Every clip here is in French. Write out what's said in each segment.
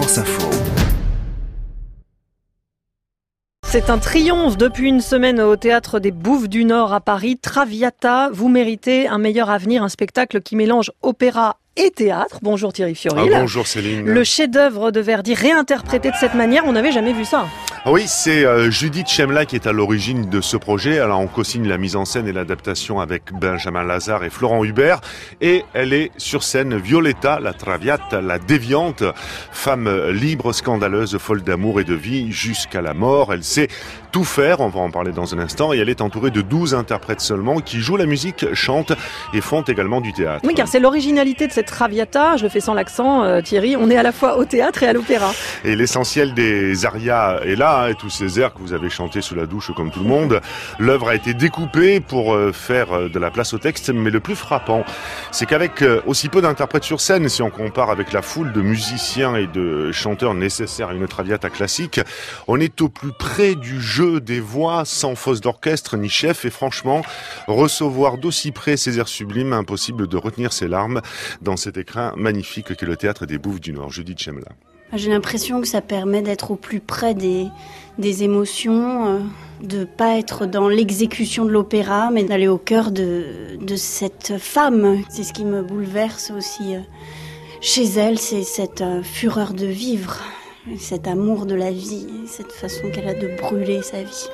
France Info. C'est un triomphe depuis une semaine au théâtre des Bouffes du Nord à Paris. Traviata, vous méritez un meilleur avenir, un spectacle qui mélange opéra et théâtre. Bonjour Thierry Fioril. Ah, bonjour Céline. Le chef-d'œuvre de Verdi réinterprété de cette manière, on n'avait jamais vu ça. Ah oui, c'est euh, Judith Chemla qui est à l'origine de ce projet. Alors on co-signe la mise en scène et l'adaptation avec Benjamin Lazare et Florent Hubert. Et elle est sur scène Violetta, la traviata, la déviante, femme libre, scandaleuse, folle d'amour et de vie jusqu'à la mort. Elle sait tout faire, on va en parler dans un instant. Et elle est entourée de 12 interprètes seulement qui jouent la musique, chantent et font également du théâtre. Oui, car c'est l'originalité de cette traviata. Je le fais sans l'accent, euh, Thierry. On est à la fois au théâtre et à l'opéra. Et l'essentiel des arias est là et tous ces airs que vous avez chantés sous la douche comme tout le monde. L'œuvre a été découpée pour euh, faire euh, de la place au texte, mais le plus frappant, c'est qu'avec euh, aussi peu d'interprètes sur scène, si on compare avec la foule de musiciens et de chanteurs nécessaires à une traviata classique, on est au plus près du jeu des voix, sans fausse d'orchestre ni chef, et franchement, recevoir d'aussi près ces airs sublimes, impossible de retenir ses larmes dans cet écran magnifique que le théâtre des Bouffes du Nord. Judith Chemla. J'ai l'impression que ça permet d'être au plus près des, des émotions, euh, de pas être dans l'exécution de l'opéra, mais d'aller au cœur de, de cette femme. C'est ce qui me bouleverse aussi euh, chez elle, c'est cette euh, fureur de vivre, cet amour de la vie, cette façon qu'elle a de brûler sa vie.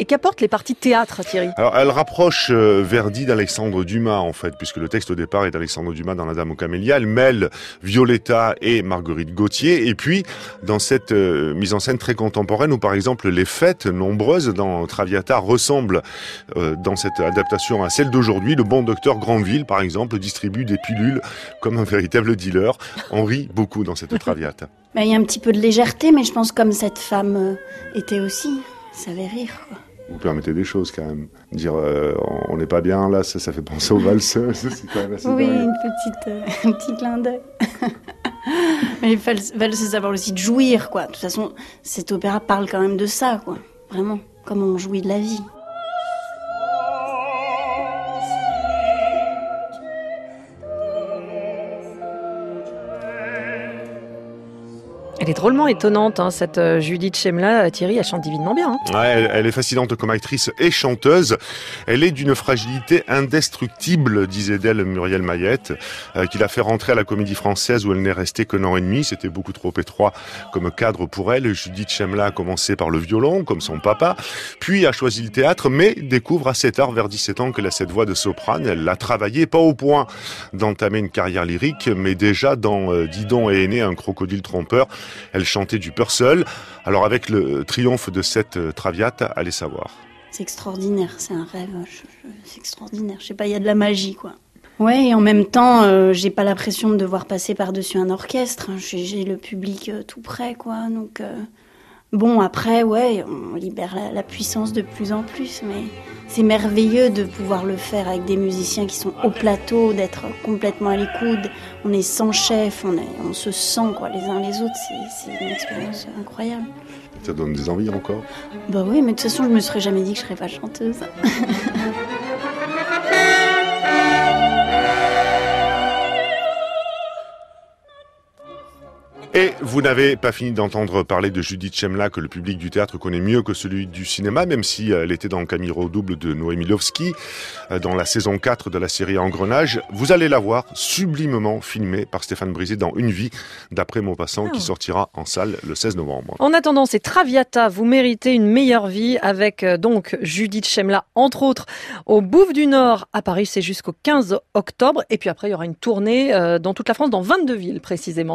Et qu'apportent les parties théâtre, Thierry? Alors, elle rapproche euh, Verdi d'Alexandre Dumas, en fait, puisque le texte au départ est d'Alexandre Dumas dans La Dame aux Camélias. Elle mêle Violetta et Marguerite Gauthier. Et puis, dans cette euh, mise en scène très contemporaine, où par exemple les fêtes nombreuses dans Traviata ressemblent euh, dans cette adaptation à celle d'aujourd'hui, le bon docteur Granville, par exemple, distribue des pilules comme un véritable dealer. On rit beaucoup dans cette Traviata. Ben, il y a un petit peu de légèreté, mais je pense comme cette femme était aussi, ça savait rire. Quoi vous permettez des choses quand même. Dire euh, on n'est pas bien là, ça, ça fait penser aux valseuses. C'est quand même assez oui, une petite, euh, un petit clin d'œil. Mais valseuses savoir aussi de jouir, quoi. De toute façon, cet opéra parle quand même de ça, quoi. Vraiment, comme on jouit de la vie. Elle est drôlement étonnante, hein, cette euh, Judith Chemla. Thierry, elle chante divinement bien. Hein. Ouais, elle, est fascinante comme actrice et chanteuse. Elle est d'une fragilité indestructible, disait d'elle Muriel Mayette, euh, qui l'a fait rentrer à la comédie française où elle n'est restée qu'un an et demi. C'était beaucoup trop étroit comme cadre pour elle. Judith Chemla a commencé par le violon, comme son papa, puis a choisi le théâtre, mais découvre assez tard, vers 17 ans, qu'elle a cette voix de soprane. Elle l'a travaillé, pas au point d'entamer une carrière lyrique, mais déjà dans euh, Didon et Aîné, un crocodile trompeur. Elle chantait du Purcell. Alors avec le triomphe de cette euh, Traviata, allez savoir. C'est extraordinaire, c'est un rêve, c'est extraordinaire. Je sais pas, il y a de la magie, quoi. Ouais, et en même temps, euh, j'ai pas l'impression de devoir passer par-dessus un orchestre. J'ai le public euh, tout près, quoi. Donc, euh, bon, après, ouais, on libère la, la, puissance de plus en plus, mais c'est merveilleux de pouvoir le faire avec des musiciens qui sont au plateau, d'être complètement à l'écoute. On est sans chef, on, est, on se sent, quoi, les uns les autres. C'est une expérience incroyable. Ça donne des envies encore? Bah oui, mais de toute façon, je me serais jamais dit que je serais pas chanteuse. Et vous n'avez pas fini d'entendre parler de Judith Chemla que le public du théâtre connaît mieux que celui du cinéma, même si elle était dans Camille double de Noémie Lovski, dans la saison 4 de la série Engrenage. Vous allez la voir sublimement filmée par Stéphane Brisé dans Une vie, d'après Maupassant, oh. qui sortira en salle le 16 novembre. En attendant, c'est Traviata, vous méritez une meilleure vie avec donc Judith Chemla, entre autres, au Bouffe du Nord à Paris, c'est jusqu'au 15 octobre. Et puis après, il y aura une tournée dans toute la France, dans 22 villes précisément.